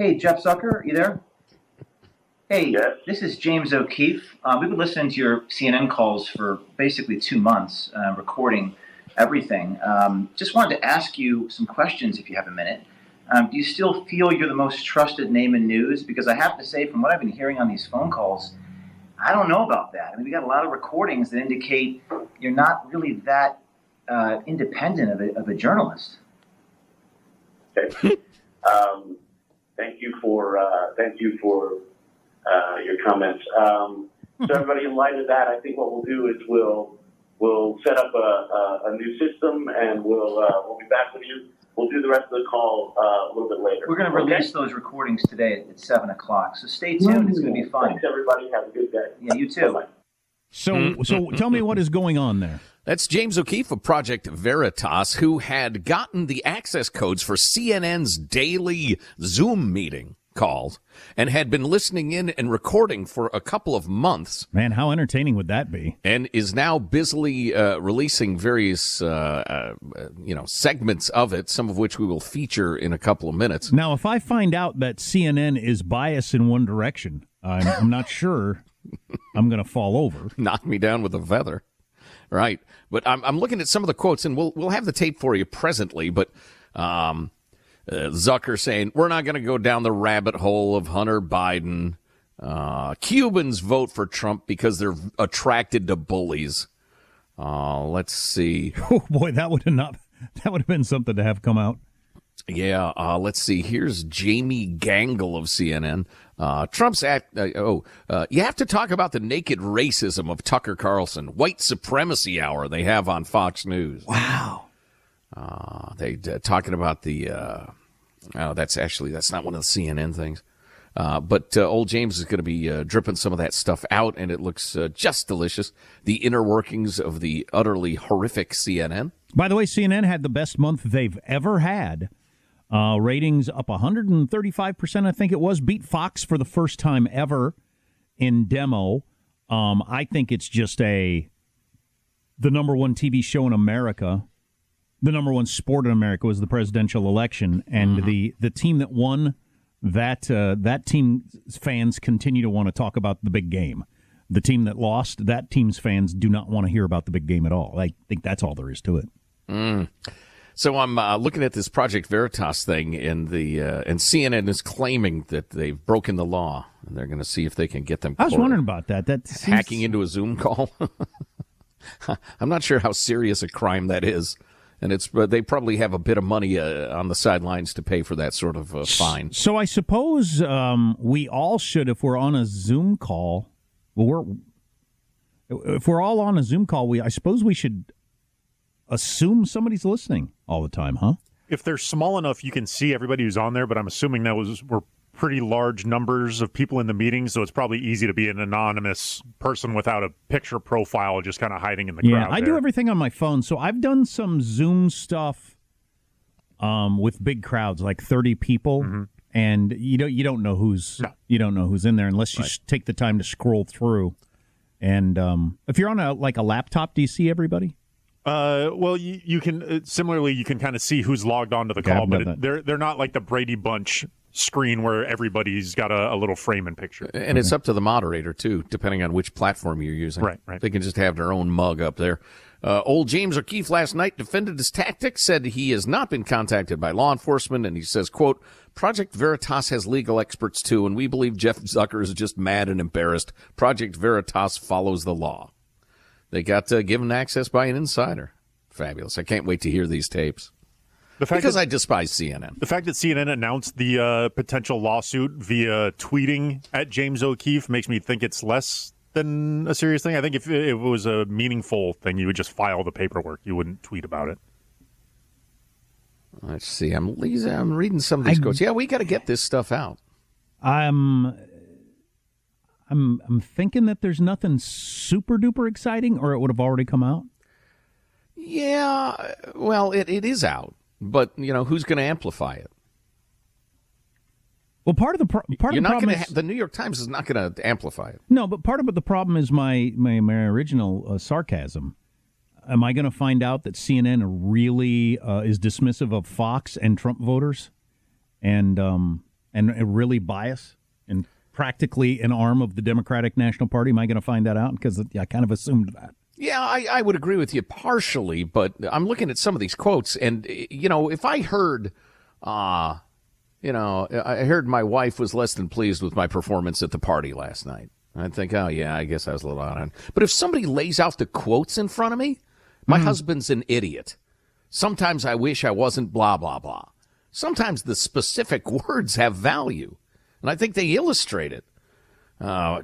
Hey, Jeff Zucker, are you there? Hey, Yes. this is James O'Keefe. Uh, we've been listening to your CNN calls for basically two months, uh, recording everything. Um, just wanted to ask you some questions if you have a minute. Um, do you still feel you're the most trusted name in news? Because I have to say, from what I've been hearing on these phone calls, I don't know about that. I mean, we got a lot of recordings that indicate you're not really that uh, independent of a, of a journalist. Okay. um, thank you for uh, thank you for uh, your comments. Um, so everybody, in light of that, I think what we'll do is we'll we'll set up a, a, a new system and we'll uh, we'll be back with you. We'll do the rest of the call uh, a little bit later. We're going to Okay? release those recordings today at, at 7 o'clock. So stay tuned. It's going to be fun. Thanks, everybody. Have a good day. Yeah, you too. Bye-bye. So, so tell me what is going on there. That's James O'Keefe of Project Veritas, who had gotten the access codes for CNN's daily Zoom meeting calls and had been listening in and recording for a couple of months Man, how entertaining would that be? and is now busily uh, releasing various, uh, uh, you know, segments of it, some of which we will feature in a couple of minutes. Now, if I find out that CNN is biased in one direction, I'm, I'm not sure I'm going to fall over. knock me down with a feather. Right. But I'm, I'm looking at some of the quotes and we'll, we'll have the tape for you presently. But, um, uh, Zucker saying, we're not going to go down the rabbit hole of Hunter Biden. Uh, Cubans vote for Trump because they're attracted to bullies. Uh, let's see. Oh boy, that would have not that would have been something to have come out. Yeah, uh, let's see. Here's Jamie Gangel of CNN. Uh, Trump's act. Uh, oh, uh, you have to talk about the naked racism of Tucker Carlson. White supremacy hour they have on Fox News. Wow. Uh, they uh, talking about the. Uh, oh, that's actually that's not one of the CNN things. Uh, but uh, old James is going to be uh, dripping some of that stuff out, and it looks uh, just delicious. The inner workings of the utterly horrific CNN. By the way, CNN had the best month they've ever had. Uh, ratings up 135%, I think it was. Beat Fox for the first time ever in demo. Um, I think it's just a the number one TV show in America. The number one sport in America was the presidential election, and the the team that won that uh, that team's fans continue to want to talk about the big game. The team that lost, that team's fans do not want to hear about the big game at all. I think that's all there is to it. So I'm uh, looking at this Project Veritas thing, and the uh, and CNN is claiming that they've broken the law, and they're going to see if they can get them. I was wondering about that. That seems- hacking into a Zoom call. I'm not sure how serious a crime that is, and it's but they probably have a bit of money uh, on the sidelines to pay for that sort of uh, fine. So I suppose um, we all should, if we're on a Zoom call. Well, we're if we're all on a Zoom call, we I suppose we should assume somebody's listening all the time, huh? if they're small enough, you can see everybody who's on there. But I'm assuming that was were pretty large numbers of people in the meeting, so it's probably easy to be an anonymous person without a picture profile, just kind of hiding in the Yeah, crowd. I do everything on my phone. So I've done some Zoom stuff um, with big crowds, like thirty people, and you don't you don't know who's No. you don't know who's in there unless you s- take the time to scroll through. And um, if you're on a like a laptop, do you see everybody? Uh, well, you, you can uh, similarly you can kind of see who's logged on to the Okay, call, but it, they're they're not like the Brady Bunch screen where everybody's got a, a little frame and picture. And it's up to the moderator too, depending on which platform you're using. Right, right. They can just have their own mug up there. Uh, old James O'Keefe last night defended his tactics, said he has not been contacted by law enforcement, and he says, quote, Project Veritas has legal experts too, and we believe Jeff Zucker is just mad and embarrassed. Project Veritas follows the law. They got uh, given access by an insider. Fabulous. I can't wait to hear these tapes. The fact Because that, I despise CNN. the fact that CNN announced the uh, potential lawsuit via tweeting at James O'Keefe makes me think it's less than a serious thing. I think if it was a meaningful thing, you would just file the paperwork. You wouldn't tweet about it. Let's see. I'm, Lisa, I'm reading some of these I- quotes. Yeah, we got to get this stuff out. I'm I'm I'm thinking that there's nothing super duper exciting, or it would have already come out. Yeah, well, it, it is out, but you know who's going to amplify it? Well, part of the pro- part You're of the not problem is Ha- the New York Times is not going to amplify it. no, but part of the problem is my my, my original uh, sarcasm. Am I going to find out that CNN really uh, is dismissive of Fox and Trump voters, and um, and really bias and practically an arm of the Democratic National Party? Am I going to find that out? Because I kind of assumed that. Yeah, I, I would agree with you partially, but I'm looking at some of these quotes, and you know, if I heard, uh, you know, I heard my wife was less than pleased with my performance at the party last night. I'd think, oh yeah, I guess I was a little out on. But if somebody lays out the quotes in front of me, my mm. husband's an idiot. Sometimes I wish I wasn't blah blah blah. Sometimes the specific words have value, and I think they illustrate it. Uh,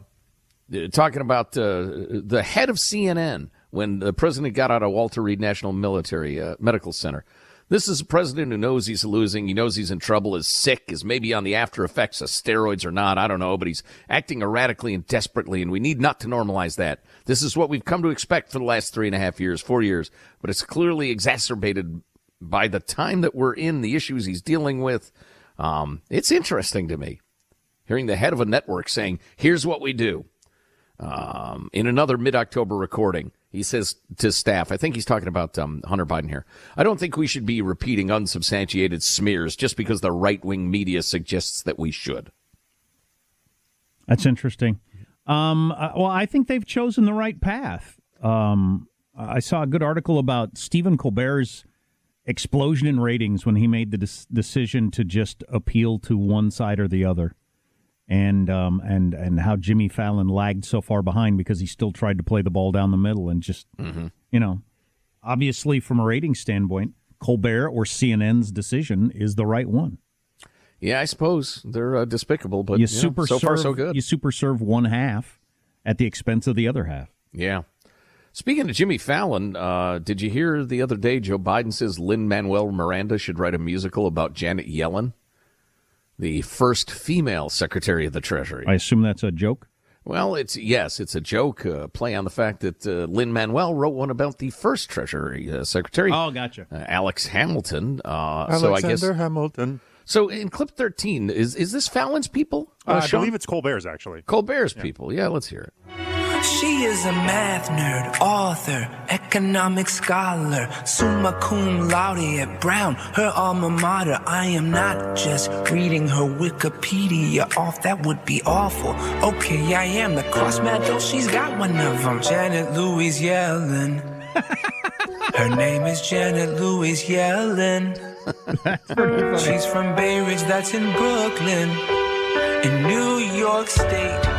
talking about uh, the head of CNN when the president got out of Walter Reed National Military uh, Medical Center. This is a president who knows he's losing. He knows he's in trouble, is sick, is maybe on the after effects of steroids or not. I don't know, but he's acting erratically and desperately, and we need not to normalize that. This is what we've come to expect for the last three and a half years, four years, but it's clearly exacerbated by the time that we're in, the issues he's dealing with. Um, it's interesting to me hearing the head of a network saying, here's what we do. Um, in another mid October recording, he says to staff, I think he's talking about um, Hunter Biden here. I don't think we should be repeating unsubstantiated smears just because the right wing media suggests that we should. That's interesting. Um, uh, well, I think they've chosen the right path. Um, I saw a good article about Stephen Colbert's explosion in ratings when he made the de- decision to just appeal to one side or the other and um, and and how Jimmy Fallon lagged so far behind because he still tried to play the ball down the middle and just mm-hmm. you know, obviously from a rating standpoint, Colbert or CNN's decision is the right one. Yeah, I suppose they're uh, despicable, but you, you super so serve, far so good. You super serve one half at the expense of the other half. Yeah. Speaking of Jimmy Fallon, uh, did you hear the other day Joe Biden says Lin Manuel Miranda should write a musical about Janet Yellen? The first female Secretary of the Treasury. I assume that's a joke. Well, it's yes, it's a joke uh, play on the fact that uh, Lin Manuel wrote one about the first Treasury uh, Secretary. Oh, gotcha. Uh, Alex Hamilton. Alexander uh, so I guess Hamilton. So in clip thirteen, is is this Fallon's people? Uh, I believe it's Colbert's actually. Colbert's yeah. people. Yeah, let's hear it. She is a math nerd, author, economic scholar, summa cum laude at Brown, her alma mater. I am not just reading her Wikipedia off, that would be awful. Okay, I am the cross though she's got one of them. Janet Louise Yellen. her name is Janet Louise Yellen. She's from Bay Ridge, that's in Brooklyn, in New York State.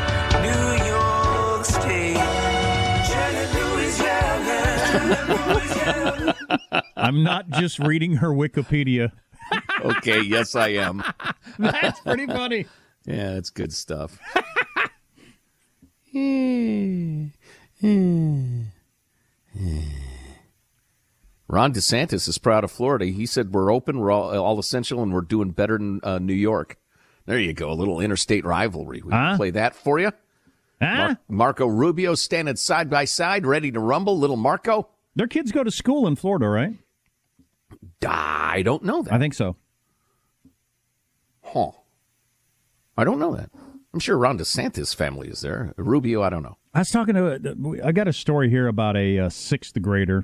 I'm not just reading her Wikipedia. okay, yes, I am. That's pretty funny. Yeah, it's good stuff. Ron DeSantis is proud of Florida. He said we're open, we're all, all essential, and we're doing better than uh, New York. There you go, a little interstate rivalry. We huh? play that for you. Huh? Mar- Marco Rubio standing side by side, ready to rumble. Little Marco. Their kids go to school in Florida, right? I don't know that. I think so. Huh. I don't know that. I'm sure Ron DeSantis' family is there. Rubio, I don't know. I was talking to. I got a story here about a, a uh, sixth grader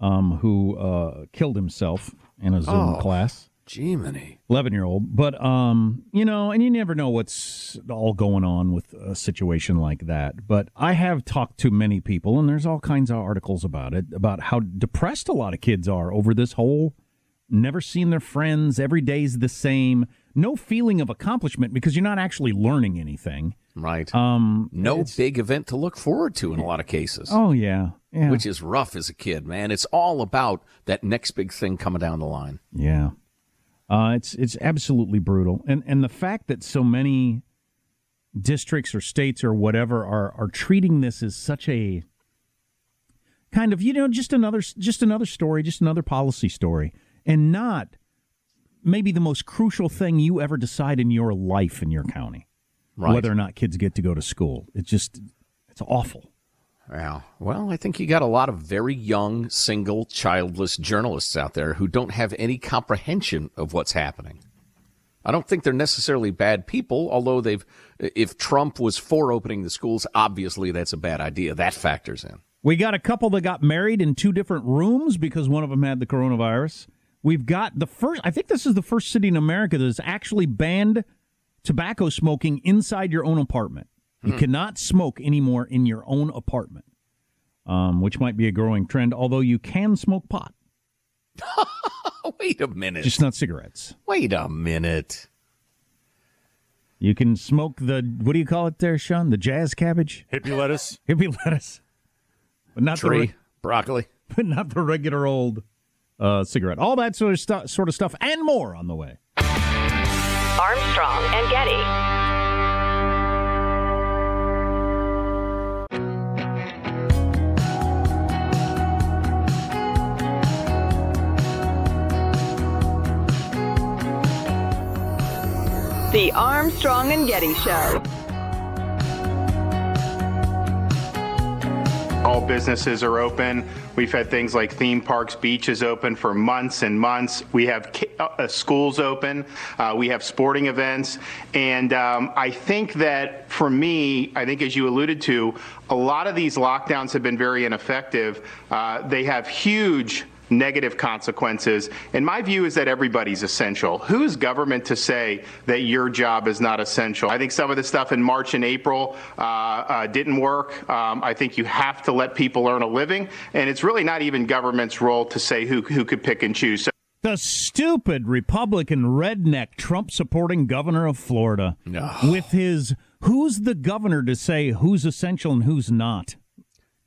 um, who uh, killed himself in a Zoom oh. class. Jiminy. 11 year old. But, um, you know, and you never know what's all going on with a situation like that. But I have talked to many people, and there's all kinds of articles about it, about how depressed a lot of kids are over this whole never seen their friends, every day's the same, no feeling of accomplishment because you're not actually learning anything. Right. Um, no big event to look forward to in a lot of cases. Oh, yeah. yeah. Which is rough as a kid, man. It's all about that next big thing coming down the line. Yeah. Uh, it's it's absolutely brutal, and and the fact that so many districts or states or whatever are are treating this as such a kind of you know just another just another story, just another policy story, and not maybe the most crucial thing you ever decide in your life in your county, right. whether or not kids get to go to school. It's just it's awful. Yeah. Well, I think you got a lot of very young, single, childless journalists out there who don't have any comprehension of what's happening. I don't think they're necessarily bad people, although they've, if Trump was for opening the schools, obviously that's a bad idea. That factors in. We got a couple that got married in two different rooms because one of them had the coronavirus. We've got the first, I think this is the first city in America that has actually banned tobacco smoking inside your own apartment. You hmm. cannot smoke anymore in your own apartment, um, which might be a growing trend, although you can smoke pot. Wait a minute. Just not cigarettes. Wait a minute. You can smoke the what do you call it there, Sean? The jazz cabbage, hippie lettuce, hippie lettuce, but not tree the, broccoli, but not the regular old uh, cigarette. All that sort of stuff, sort of stuff, and more on the way. Armstrong and Getty. The Armstrong and Getty Show. All businesses are open. We've had things like theme parks, beaches open for months and months. We have uh, schools open. Uh, we have sporting events. And um, I think that for me, I think as you alluded to, a lot of these lockdowns have been very ineffective. Uh, they have huge negative consequences. And my view is that everybody's essential. Who's government to say that your job is not essential? I think some of the stuff in March and April uh, uh, didn't work. Um, I think you have to let people earn a living, and it's really not even government's role to say who who could pick and choose. So- the stupid Republican redneck Trump supporting governor of Florida with his who's the governor to say who's essential and who's not?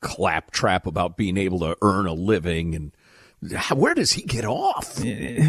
Claptrap about being able to earn a living and where does he get off?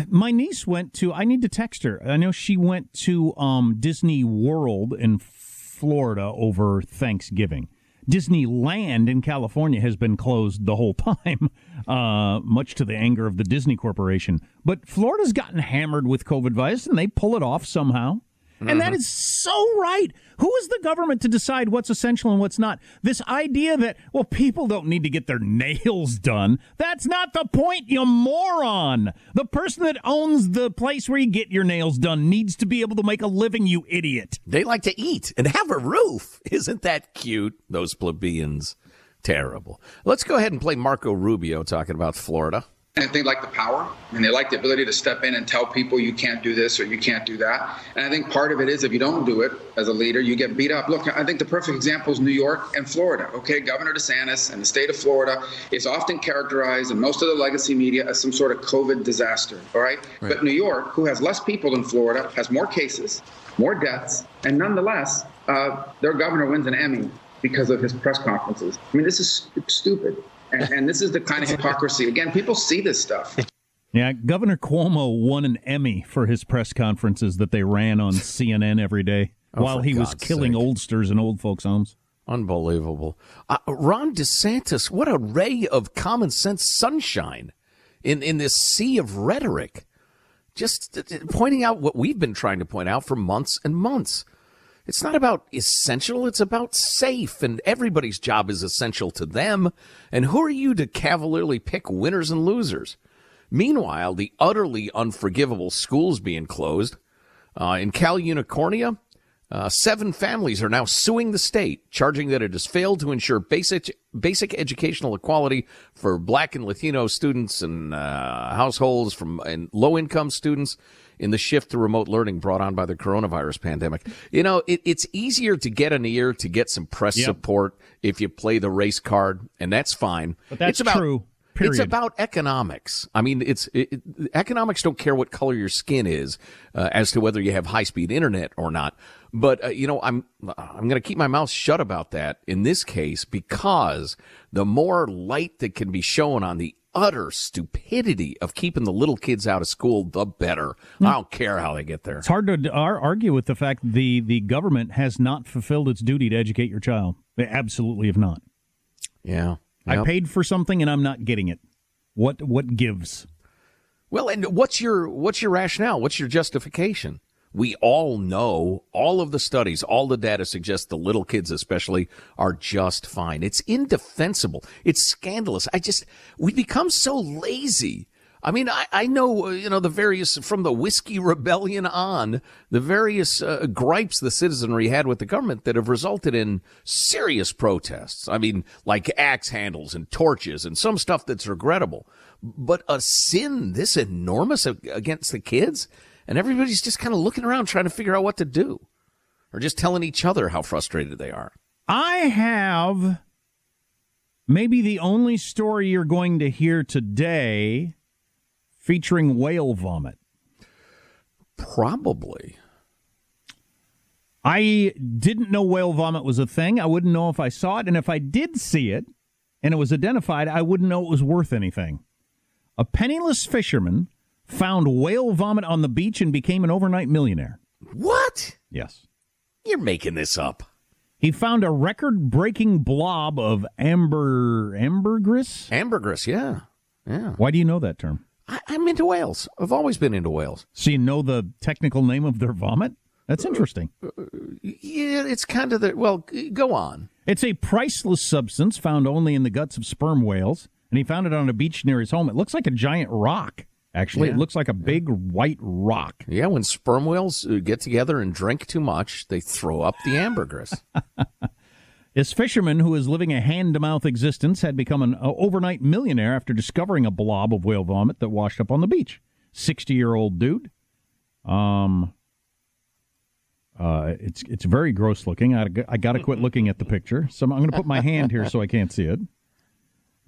My niece went to. I need to text her. I know she went to um, Disney World in Florida over Thanksgiving. Disneyland in California has been closed the whole time, uh, much to the anger of the Disney Corporation. But Florida's gotten hammered with COVID virus, and they pull it off somehow. Mm-hmm. And that mm-hmm. so right. Who is the government to decide what's essential and what's not? This idea that, well, people don't need to get their nails done. That's not the point, you moron. The person that owns the place where you get your nails done needs to be able to make a living, you idiot. They like to eat and have a roof. Isn't that cute? Those plebeians. Terrible. Let's go ahead and play Marco Rubio talking about Florida. And they like the power and they like the ability to step in and tell people you can't do this or you can't do that. And I think part of it is if you don't do it as a leader, you get beat up. Look, I think the perfect example is New York and Florida. Okay, Governor DeSantis and the state of Florida is often characterized in most of the legacy media as some sort of COVID disaster. All right? right. But New York, who has less people than Florida, has more cases, more deaths, and nonetheless, uh, their governor wins an Emmy because of his press conferences. I mean, this is stupid. And, and this is the kind of hypocrisy. Again, people see this stuff. Yeah, Governor Cuomo won an Emmy for his press conferences that they ran on CNN every day oh, while he God's was killing sake. oldsters in old folks' homes. Unbelievable. Uh, Ron DeSantis, what a ray of common sense sunshine in, in this sea of rhetoric. Just pointing out what we've been trying to point out for months and months. It's not about essential, it's about safe, and everybody's job is essential to them. And who are you to cavalierly pick winners and losers? Meanwhile, the utterly unforgivable schools being closed. Uh, in Cal Unicornia, uh, seven families are now suing the state, charging that it has failed to ensure basic basic educational equality for Black and Latino students and uh, households from and low income students in the shift to remote learning brought on by the coronavirus pandemic. You know, it, it's easier to get an ear to get some press yep. support if you play the race card, and that's fine. But that's it's about, true. Period. It's about economics. I mean, it's it, economics don't care what color your skin is uh, as to whether you have high speed internet or not. But uh, you know, I'm I'm going to keep my mouth shut about that in this case because the more light that can be shown on the utter stupidity of keeping the little kids out of school, the better. Mm. I don't care how they get there. It's hard to argue with the fact the the government has not fulfilled its duty to educate your child. They absolutely have not. Yeah, yep. I paid for something and I'm not getting it. What what gives? Well, and what's your what's your rationale? What's your justification? We all know all of the studies, all the data suggests the little kids especially are just fine. It's indefensible. It's scandalous. I just, we become so lazy I mean, I, I know, uh, you know, the various, from the Whiskey Rebellion on, the various uh, gripes the citizenry had with the government that have resulted in serious protests. I mean, like axe handles and torches and some stuff that's regrettable. But a sin this enormous against the kids, and everybody's just kind of looking around trying to figure out what to do, or just telling each other how frustrated they are. I have maybe the only story you're going to hear today featuring whale vomit? Probably. I didn't know whale vomit was a thing. I wouldn't know if I saw it. And if I did see it and it was identified, I wouldn't know it was worth anything. A penniless fisherman found whale vomit on the beach and became an overnight millionaire. What? Yes. You're making this up. He found a record breaking blob of amber ambergris? Ambergris, yeah. Yeah. Why do you know that term? I, am into whales. I've always been into whales. So you know the technical name of their vomit? That's interesting. Uh, uh, yeah, it's kind of the. Well, go on. It's a priceless substance found only in the guts of sperm whales, and he found it on a beach near his home. It looks like a giant rock. Actually, yeah. it looks like a big white rock. Yeah, when sperm whales uh, get together and drink too much, they throw up the ambergris. This fisherman, who is living a hand to mouth existence, had become an overnight millionaire after discovering a blob of whale vomit that washed up on the beach. 60 year old dude. Um, uh, it's it's very gross looking. I, I got to quit looking at the picture. So I'm going to put my hand here so I can't see it.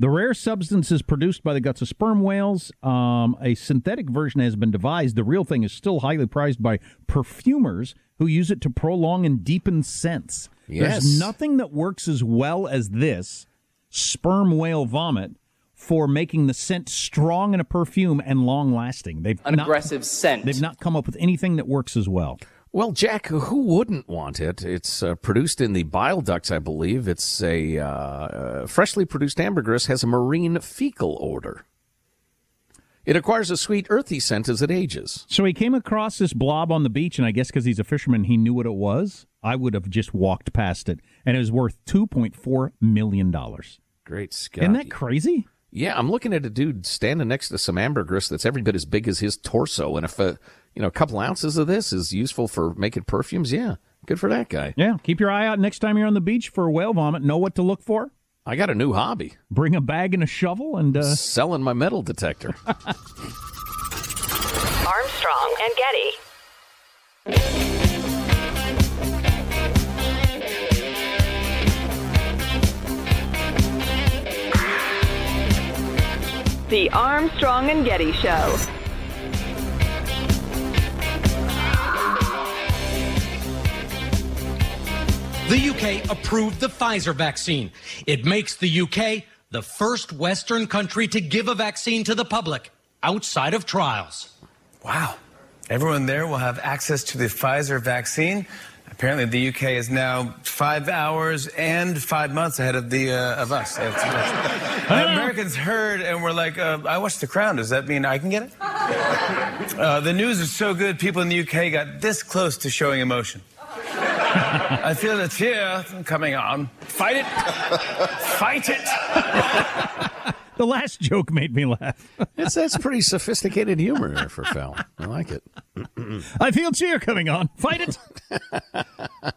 The rare substance is produced by the guts of sperm whales. Um, a synthetic version has been devised. The real thing is still highly prized by perfumers who use it to prolong and deepen scents. Yes. There's nothing that works as well as this sperm whale vomit for making the scent strong in a perfume and long lasting. They've an not, aggressive scent. They've not come up with anything that works as well. Well, Jack, who wouldn't want it? It's uh, produced in the bile ducts, I believe. It's a uh, uh, freshly produced ambergris has a marine fecal odor. It acquires a sweet, earthy scent as it ages. So he came across this blob on the beach, and I guess because he's a fisherman, he knew what it was. I would have just walked past it, and it was worth two point four million dollars. Great Scott! Isn't that crazy? Yeah, I'm looking at a dude standing next to some ambergris that's every bit as big as his torso, and if a you know a couple ounces of this is useful for making perfumes, yeah, good for that guy. Yeah, keep your eye out next time you're on the beach for whale vomit. Know what to look for. I got a new hobby. Bring a bag and a shovel and uh... selling my metal detector. Armstrong and Getty. The Armstrong and Getty Show. The UK approved the Pfizer vaccine. It makes the UK the first Western country to give a vaccine to the public outside of trials. Wow. Everyone there will have access to the Pfizer vaccine. Apparently, the UK is now five hours and five months ahead of the uh, of us. Americans heard and were like, uh, "I watched The Crown. Does that mean I can get it?" Uh, the news is so good, people in the UK got this close to showing emotion. I feel a tear coming on. Fight it. Fight it. the last joke made me laugh. it's, that's pretty sophisticated humor for Phil. I like it. I feel tear coming on. Fight it.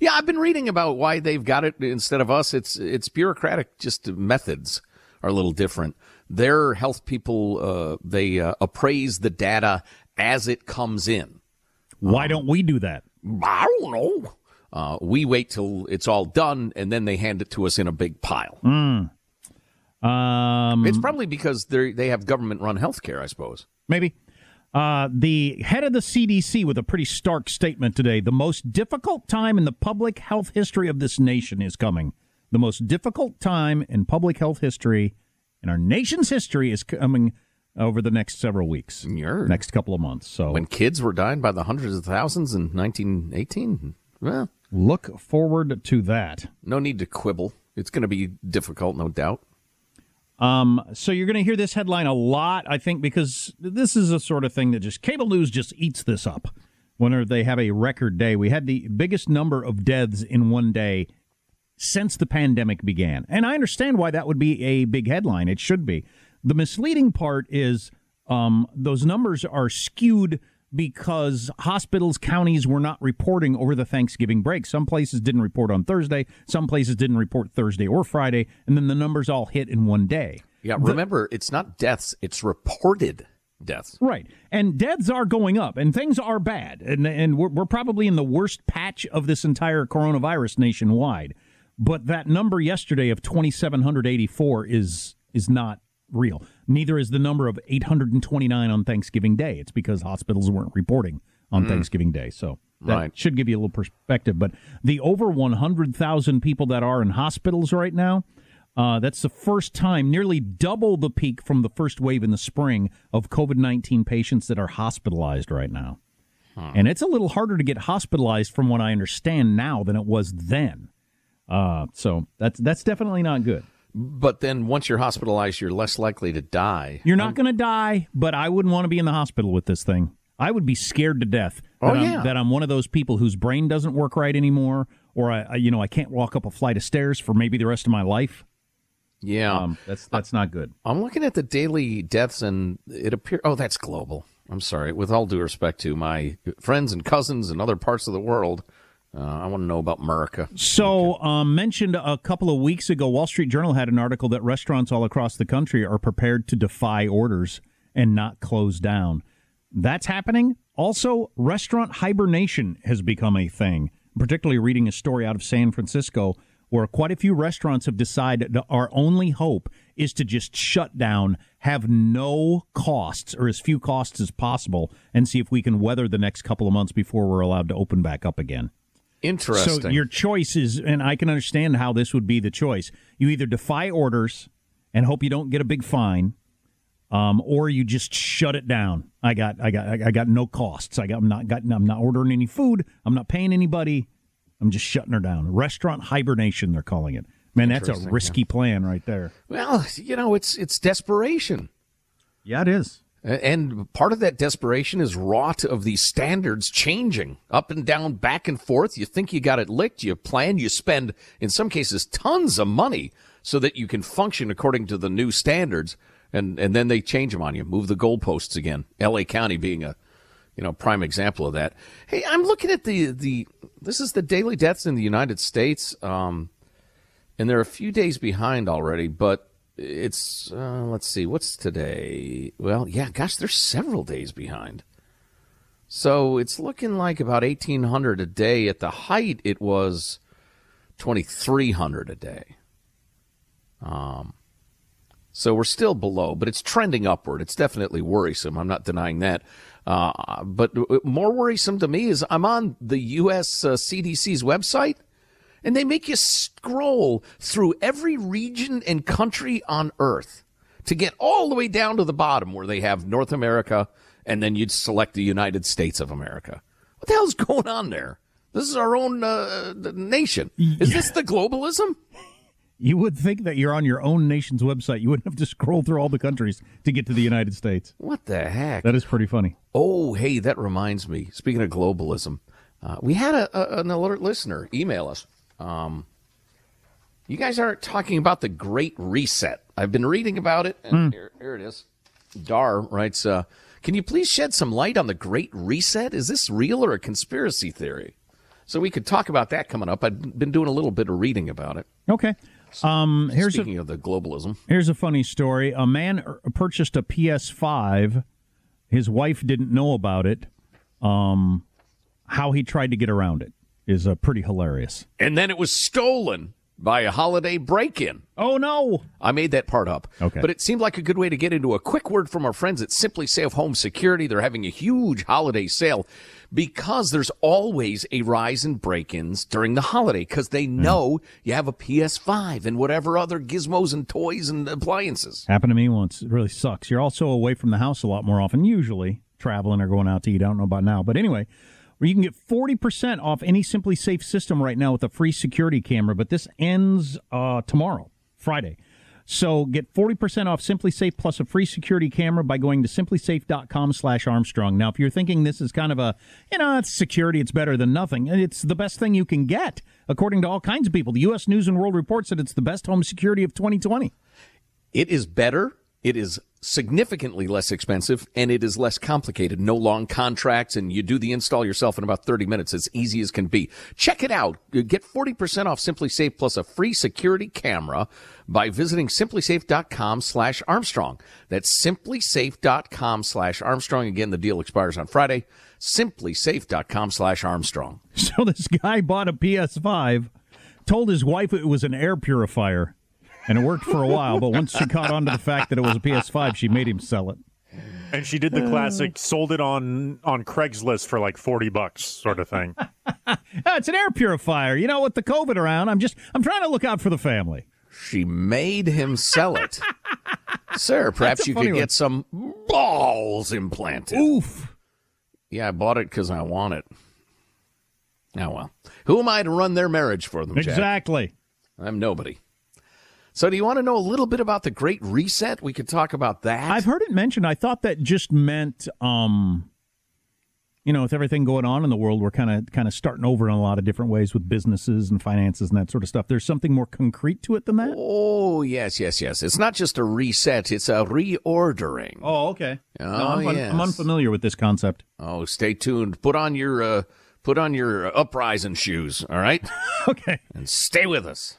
yeah, I've been reading about why they've got it instead of us. It's it's bureaucratic. Just methods are a little different. Their health people uh, they uh, appraise the data as it comes in. Why um, don't we do that? I don't know. Uh, we wait till it's all done, and then they hand it to us in a big pile. Mm. Um, it's probably because they they have government run health care, I suppose. Maybe. Uh, the head of the CDC with a pretty stark statement today. The most difficult time in the public health history of this nation is coming. The most difficult time in public health history, in our nation's history, is coming over the next several weeks, next couple of months. So when kids were dying by the hundreds of thousands in 1918, well, look forward to that. No need to quibble. It's going to be difficult, no doubt. Um, so you're going to hear this headline a lot, I think, because this is a sort of thing that just cable news just eats this up. Whenever they have a record day, we had the biggest number of deaths in one day since the pandemic began, and I understand why that would be a big headline. It should be. The misleading part is um, those numbers are skewed because hospitals, counties were not reporting over the Thanksgiving break. Some places didn't report on Thursday, some places didn't report Thursday or Friday, and then the numbers all hit in one day. Yeah, remember, it's not deaths, it's reported deaths. Right. And deaths are going up and things are bad. And, and we're, we're probably in the worst patch of this entire coronavirus nationwide. But that number yesterday of 2,784 is, is not real. Neither is the number of 829 on Thanksgiving Day. It's because hospitals weren't reporting on Mm. Thanksgiving Day. So that Right. should give you a little perspective. But the over 100,000 people that are in hospitals right now, uh, that's the first time, nearly double the peak from the first wave in the spring of COVID 19 patients that are hospitalized right now. And it's a little harder to get hospitalized from what I understand now than it was then. Uh, so that's that's definitely not good. But then once you're hospitalized, you're less likely to die. You're not going to die, but I wouldn't want to be in the hospital with this thing. I would be scared to death Oh, that, I'm, yeah. that I'm one of those people whose brain doesn't work right anymore, or I, I, you know, I can't walk up a flight of stairs for maybe the rest of my life. Yeah. Um, that's that's not good. I'm looking at the daily deaths, and it appears. Oh, that's global. I'm sorry. With all due respect to my friends and cousins in other parts of the world, uh, I want to know about America. So, um, mentioned a couple of weeks ago, Wall Street Journal had an article that restaurants all across the country are prepared to defy orders and not close down. That's happening. Also, restaurant hibernation has become a thing. Particularly reading a story out of San Francisco where quite a few restaurants have decided our only hope is to just shut down, have no costs or as few costs as possible, and see if we can weather the next couple of months before we're allowed to open back up again. Interesting. So your choice is, and I can understand how this would be the choice. You either defy orders and hope you don't get a big fine, um, or you just shut it down. I got, I got, I got no costs. I got, I'm not got, I'm not ordering any food. I'm not paying anybody. I'm just shutting her down. Restaurant hibernation, they're calling it. Man, that's a risky plan right there. well, you know, it's it's desperation. Yeah, it is. And part of that desperation is wrought of these standards changing up and down, back and forth. You think you got it licked. You plan, you spend, in some cases, tons of money so that you can function according to the new standards. And, and then they change them on you, move the goalposts again. LA County being a, you know, prime example of that. Hey, I'm looking at the, the, this is the daily deaths in the United States. Um, and they're a few days behind already, but it's uh, let's see, what's today? Well, yeah, gosh, they're several days behind. So it's looking like about eighteen hundred a day. At the height, it was twenty three hundred a day. Um, so we're still below, but it's trending upward. It's definitely worrisome. I'm not denying that. Uh, but more worrisome to me is I'm on the U.S. Uh, CDC's website and they make you scroll through every region and country on earth to get all the way down to the bottom where they have North America and then you'd select the United States of America. What the hell's going on there? This is our own uh, nation. Is this the globalism? You would think that you're on your own nation's website. You wouldn't have to scroll through all the countries to get to the United States. What the heck? That is pretty funny. Oh, hey, that reminds me. Speaking of globalism, uh, we had a, a, an alert listener email us. Um, you guys aren't talking about the Great Reset. I've been reading about it, and here, here it is. Dar writes, uh, "Can you please shed some light on the Great Reset? Is this real or a conspiracy theory?" So we could talk about that coming up. I've been doing a little bit of reading about it. Okay. Um, here's a, Speaking of the globalism, Here's a funny story. A man er- purchased a PS5. His wife didn't know about it. Um, how he tried to get around it is uh, pretty hilarious. and then it was stolen by a holiday break-in. Oh no! I made that part up. Okay. But it seemed like a good way to get into a quick word from our friends at SimpliSafe Home Security. They're having a huge holiday sale because there's always a rise in break-ins during the holiday because they know you have a PS5 and whatever other gizmos and toys and appliances. Happened to me once. It really sucks. You're also away from the house a lot more often, usually traveling or going out to eat. I don't know about now, but anyway, where you can get 40% off any SimpliSafe system right now with a free security camera, but this ends uh, tomorrow, Friday. So get 40% off SimpliSafe plus a free security camera by going to simplisafe.com slash Armstrong. Now, if you're thinking this is kind of a, you know, it's security, it's better than nothing, it's the best thing you can get, according to all kinds of people. The U.S. News and World Report said it's the best home security of 2020. It is better It is significantly less expensive and it is less complicated. No long contracts and you do the install yourself in about 30 minutes. As easy as can be. Check it out. Get 40% off SimpliSafe plus a free security camera by visiting simplisafe.com slash Armstrong. That's simplisafe.com slash Armstrong. Again, the deal expires on Friday. Simplisafe.com slash Armstrong. So this guy bought a PS5, told his wife it was an air purifier and it worked for a while. But once she caught on to the fact that it was a PS5, she made him sell it. And she did the classic, sold it on on Craigslist for like forty bucks, sort of thing. Ah, it's an air purifier. You know, with the COVID around, I'm just I'm trying to look out for the family. She made him sell it. Sir, perhaps you could one. get some balls implanted. Oof. Yeah, I bought it because I want it. Now, well, who am I to run their marriage for them, Jack? Exactly. I'm nobody. So, do you want to know a little bit about the Great Reset? We could talk about that. I've heard it mentioned. I thought that just meant, um, you know, with everything going on in the world, we're kind of kind of starting over in a lot of different ways with businesses and finances and that sort of stuff. There's something more concrete to it than that. Oh, yes, yes, yes. It's not just a reset, it's a reordering. Oh, okay. Oh, no, I'm, un- yes. I'm unfamiliar with this concept. Oh, stay tuned. Put on your uh, put on your uprising shoes, all right? okay. And stay with us.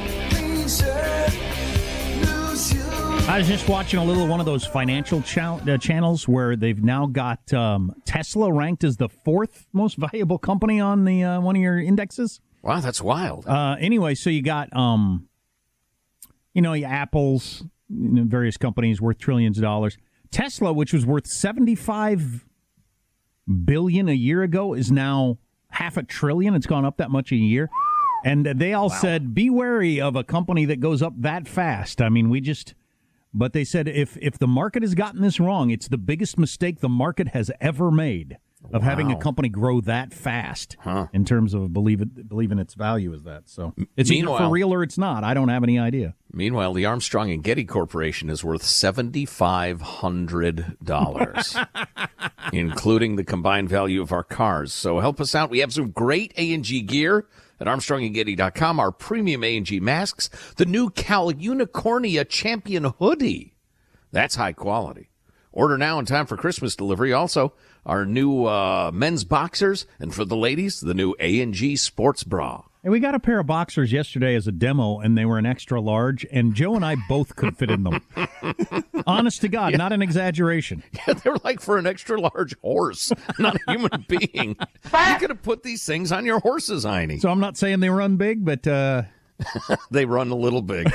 I was just watching a little one of those financial cha- uh, channels where they've now got um, Tesla ranked as the fourth most valuable company on the uh, one of your indexes. Wow, that's wild. Uh, anyway, so you got um, you know, your Apple's you know, various companies worth trillions of dollars. Tesla, which was worth seventy five billion a year ago, is now half a trillion. It's gone up that much a year. And they all said, "Be wary of a company that goes up that fast." I mean, we just. But they said if if the market has gotten this wrong, it's the biggest mistake the market has ever made of having a company grow that fast in terms of believe it, believing its value is that. So it's either for real or it's not. I don't have any idea. Meanwhile, the Armstrong and Getty Corporation is worth seventy five hundred dollars, including the combined value of our cars. So help us out. We have some great A and G gear at ArmstrongandGetty.com. Our premium A and G masks, the new Cal Unicornia Champion hoodie. That's high quality. Order now in time for Christmas delivery. Also, our new uh, men's boxers, and for the ladies, the new A and G sports bra. Hey, we got a pair of boxers yesterday as a demo, and they were an extra large, and Joe and I both could fit in them. Honest to God, not an exaggeration. Yeah, they're like for an extra large horse, not a human being. You could have put these things on your horses, Heine. So I'm not saying they run big, but uh, they run a little big.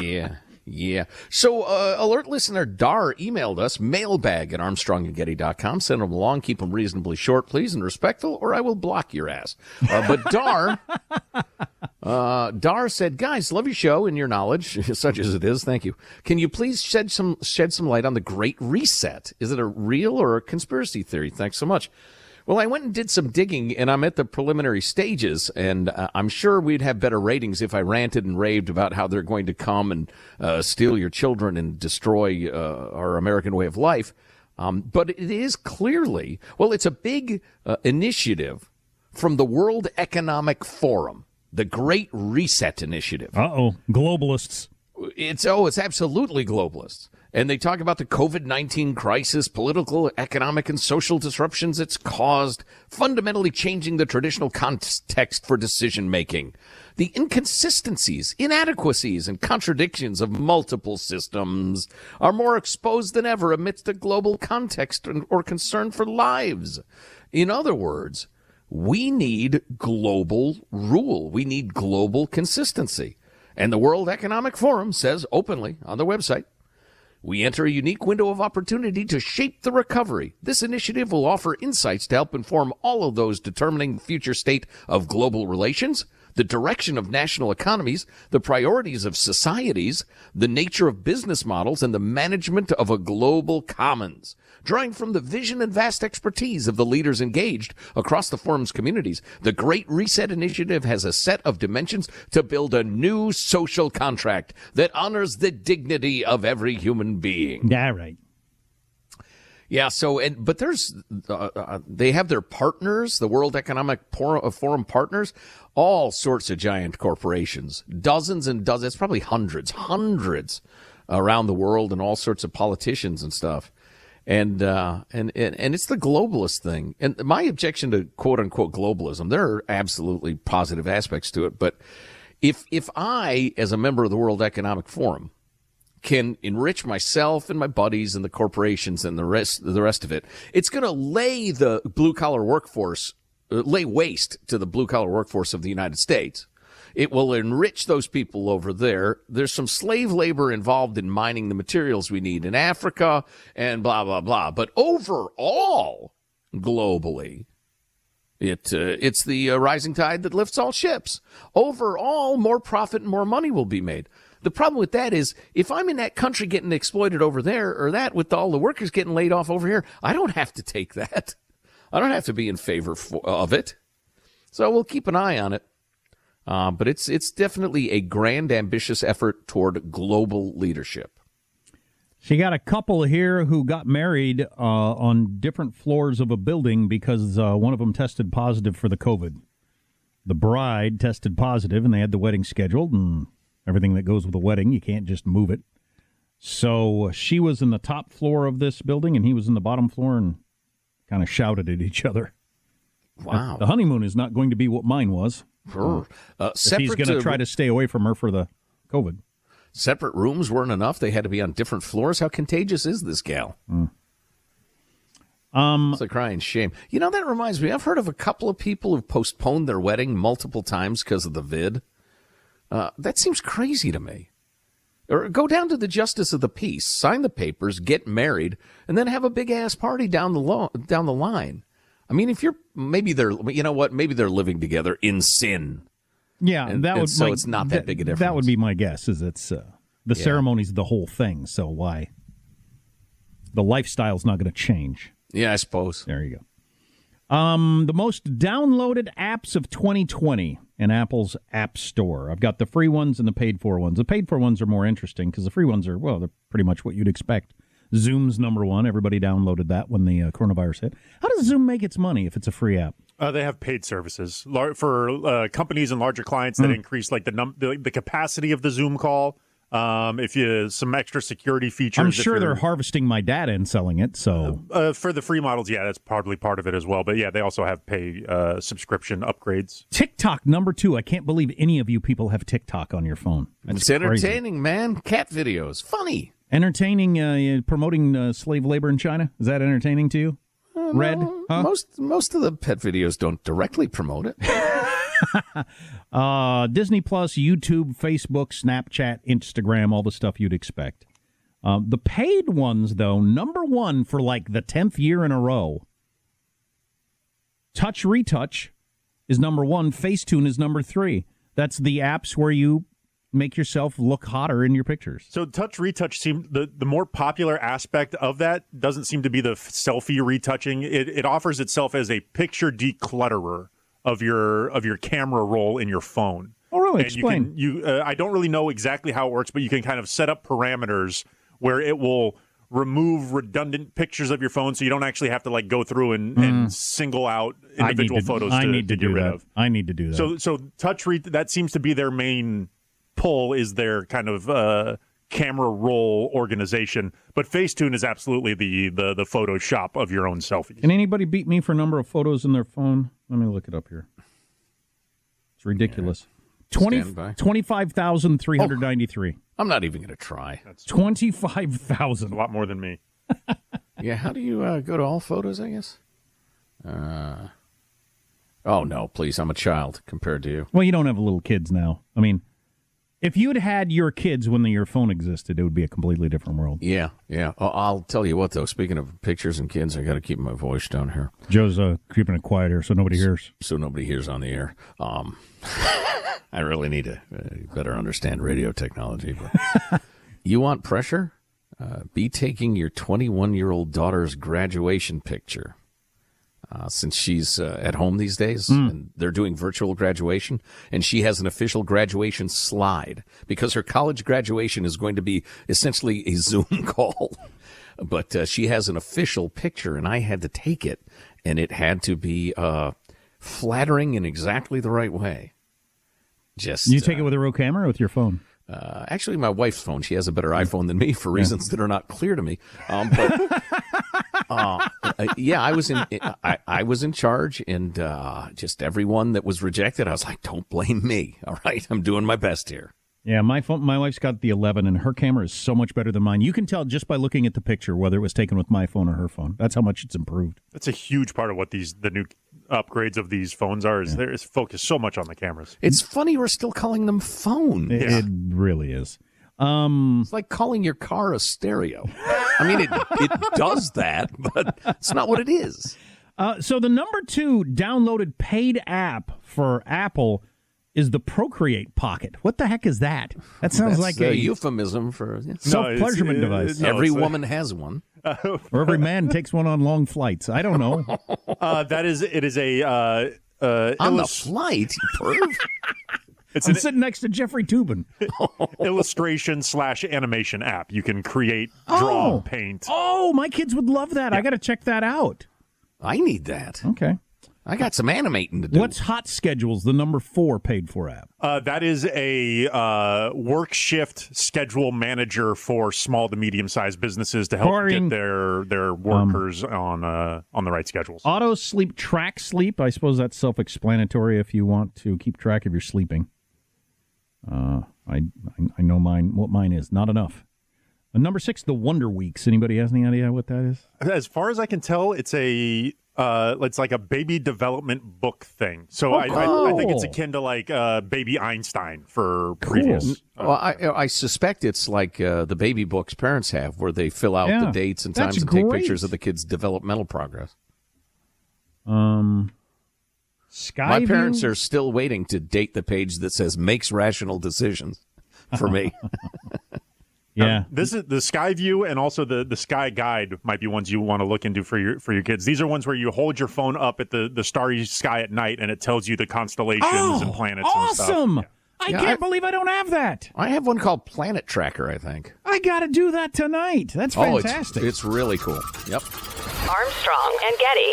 yeah. Yeah. So, uh, alert listener Dar emailed us mailbag at armstrongandgetty.com. Send them along. Keep them reasonably short, please, and respectful, or I will block your ass. Uh, but Dar, uh, Dar said, guys, love your show and your knowledge, such as it is. Thank you. Can you please shed some, shed some light on the Great Reset? Is it a real or a conspiracy theory? Thanks so much. Well, I went and did some digging, and I'm at the preliminary stages, and uh, I'm sure we'd have better ratings if I ranted and raved about how they're going to come and uh, steal your children and destroy uh, our American way of life. Um, but it is clearly, well, it's a big uh, initiative from the World Economic Forum, the Great Reset Initiative. uh oh, globalists. It's oh, it's absolutely globalist. And they talk about the COVID 19 crisis, political, economic, and social disruptions it's caused, fundamentally changing the traditional context for decision making. The inconsistencies, inadequacies, and contradictions of multiple systems are more exposed than ever amidst a global context or concern for lives. In other words, we need global rule. We need global consistency. And the World Economic Forum says openly on their website, we enter a unique window of opportunity to shape the recovery. This initiative will offer insights to help inform all of those determining the future state of global relations, the direction of national economies, the priorities of societies, the nature of business models, and the management of a global commons. Drawing from the vision and vast expertise of the leaders engaged across the forum's communities, the Great Reset Initiative has a set of dimensions to build a new social contract that honors the dignity of every human being. Yeah, right. Yeah. So, and but there's uh, uh, they have their partners, the World Economic uh, Forum partners, all sorts of giant corporations, dozens and dozens. Probably hundreds, hundreds around the world, and all sorts of politicians and stuff. And, uh, and and and it's the globalist thing. And my objection to quote unquote globalism, there are absolutely positive aspects to it. But if if I, as a member of the World Economic Forum, can enrich myself and my buddies and the corporations and the rest the rest of it. It's going to lay the blue collar workforce uh, lay waste to the blue collar workforce of the United States. It will enrich those people over there. There's some slave labor involved in mining the materials we need in Africa and blah blah blah. But overall, globally, it uh, it's the uh, rising tide that lifts all ships. Overall, more profit and more money will be made. The problem with that is if I'm in that country getting exploited over there or that with all the workers getting laid off over here, I don't have to take that. I don't have to be in favor for, of it. So we'll keep an eye on it. Uh, but it's it's definitely a grand, ambitious effort toward global leadership. She got a couple here who got married uh, on different floors of a building because uh, one of them tested positive for the COVID. The bride tested positive, and they had the wedding scheduled, and everything that goes with a wedding. You can't just move it. So she was in the top floor of this building, and he was in the bottom floor, and kind of shouted at each other. Wow. The honeymoon is not going to be what mine was. Sure. Uh, he's going to try to stay away from her for the COVID. Separate rooms weren't enough. They had to be on different floors. How contagious is this gal? Mm. Um, it's a crying shame. You know, that reminds me, I've heard of a couple of people who've postponed their wedding multiple times because of the vid. Uh, that seems crazy to me. Or go down to the justice of the peace, sign the papers, get married, and then have a big ass party down the lo- down the line. I mean, if you're maybe they're you know what maybe they're living together in sin. Yeah, and, that would so my, it's not that, big a difference. That would be my guess. Is it's uh, the Yeah. ceremony's the whole thing. So why the lifestyle's not going to change. Yeah, I suppose. There you go. Um, the most downloaded apps of 2020 in Apple's App Store. I've got the free ones and the paid for ones. The paid for ones are more interesting because the free ones are well, they're pretty much what you'd expect. Zoom's number one. Everybody downloaded that when the uh, coronavirus hit. How does Zoom make its money if it's a free app? Uh, they have paid services Lar- for uh, companies and larger clients that Mm. increase like the, num- the the capacity of the Zoom call. Um, if you some extra security features, I'm sure they're harvesting my data and selling it. So uh, for the free models. Yeah, that's probably part of it as well. But yeah, they also have pay uh, subscription upgrades. TikTok number two. I can't believe any of you people have TikTok on your phone. That's it's crazy. entertaining, man. Cat videos, funny. Entertaining, uh, promoting uh, slave labor in China. Is that entertaining to you? Red, huh? Most most of the pet videos don't directly promote it. uh, Disney Plus, YouTube, Facebook, Snapchat, Instagram, all the stuff you'd expect. Um, the paid ones, though, number one for like the tenth year in a row. Touch Retouch is number one. Facetune is number three. That's the apps where you make yourself look hotter in your pictures. So touch retouch seem the, the more popular aspect of that doesn't seem to be the selfie retouching. It, it offers itself as a picture declutterer of your of your camera roll in your phone. Oh, really? And Explain. You can, you uh, I don't really know exactly how it works, but you can kind of set up parameters where it will remove redundant pictures of your phone, so you don't actually have to like go through and, and single out Mm. I individual to- photos I to, need to, to do that. of. I need to do that. So so touch re- that seems to be their main pull is their kind of uh, camera roll organization. But Facetune is absolutely the the the Photoshop of your own selfies. Can anybody beat me for number of photos in their phone? Let me look it up here. It's ridiculous. Twenty Stand by. twenty five thousand three hundred ninety three. I'm not even going to try. Twenty five thousand. A lot more than me. Yeah, how do you uh, go to all photos? I guess. Uh, oh no, please! I'm a child compared to you. Well, you don't have little kids now. I mean, If you had had your kids when your phone existed, it would be a completely different world. Yeah, yeah. I'll tell you what, though. Speaking of pictures and kids, I got to keep my voice down here Joe's uh, keeping it quiet here so nobody hears. so nobody hears on the air. Um, I really need to uh, better understand radio technology. But you want pressure? Uh, be taking your 21 year old daughter's graduation picture. Uh, since she's uh, at home these days and they're doing virtual graduation, and she has an official graduation slide because her college graduation is going to be essentially a Zoom call. but uh, she has an official picture, and I had to take it, and it had to be uh, flattering in exactly the right way. Just You take it with a real camera or with your phone? uh, actually, my wife's phone. She has a better iPhone than me for reasons that are not clear to me. Um, but uh, uh, yeah, I was in. I, I was in charge, and uh, just everyone that was rejected, I was like, "Don't blame me. All right, I'm doing my best here." Yeah, my phone. My wife's got the 11, and her camera is so much better than mine. You can tell just by looking at the picture whether it was taken with my phone or her phone. That's how much it's improved. That's a huge part of what these the new upgrades of these phones are. Is there is focused so much on the cameras. It's funny we're still calling them phone. It, it really is. Um, It's like calling your car a stereo. I mean, it it does that, but it's not what it is. Uh, so the number two downloaded paid app for Apple is the Procreate Pocket. What the heck is that? That sounds That's like a euphemism for yeah. self pleasurement No, device. it's- no, every it's a- woman has one. or every man takes one on long flights. I don't know. Uh, that is it is a uh, uh, On the flight, you perv. it's I'm an sitting next to Jeffrey Toobin. illustration slash animation app. You can create, draw, Oh. paint. Oh, my kids would love that. I got to check that out. I need that. Okay. I got some animating to do. What's Hot Schedules, the number four paid for app? Uh, that is a uh, work shift schedule manager for small to medium sized businesses to help Boring. get their their workers on uh, on the right schedules. Auto Sleep Track Sleep. I suppose that's self explanatory if you want to keep track of your sleeping. Uh, I, I I know mine. What mine is not enough. Uh, number six, the Wonder Weeks. Anybody has any idea what that is? As far as I can tell, it's a uh, it's like a baby development book thing. So Oh, I, I, I think it's akin to like uh, Baby Einstein for previous. Well, I, I suspect it's like uh, the baby books parents have, where they fill out Yeah, the dates and times and take pictures of the kids' developmental progress. Um, Sky. My parents are still waiting to date the page that says "makes rational decisions" for me. Um, yeah. This is the Sky View and also the the Sky Guide might be ones you want to look into for your for your kids. These are ones where you hold your phone up at the the starry sky at night and it tells you the constellations and oh, planets and stuff. Oh, awesome! I Yeah, can't I- believe I don't have that. I have one called Planet Tracker. I think. I got to do that tonight. That's Oh, fantastic. it's it's really cool. Yep. Armstrong and Getty.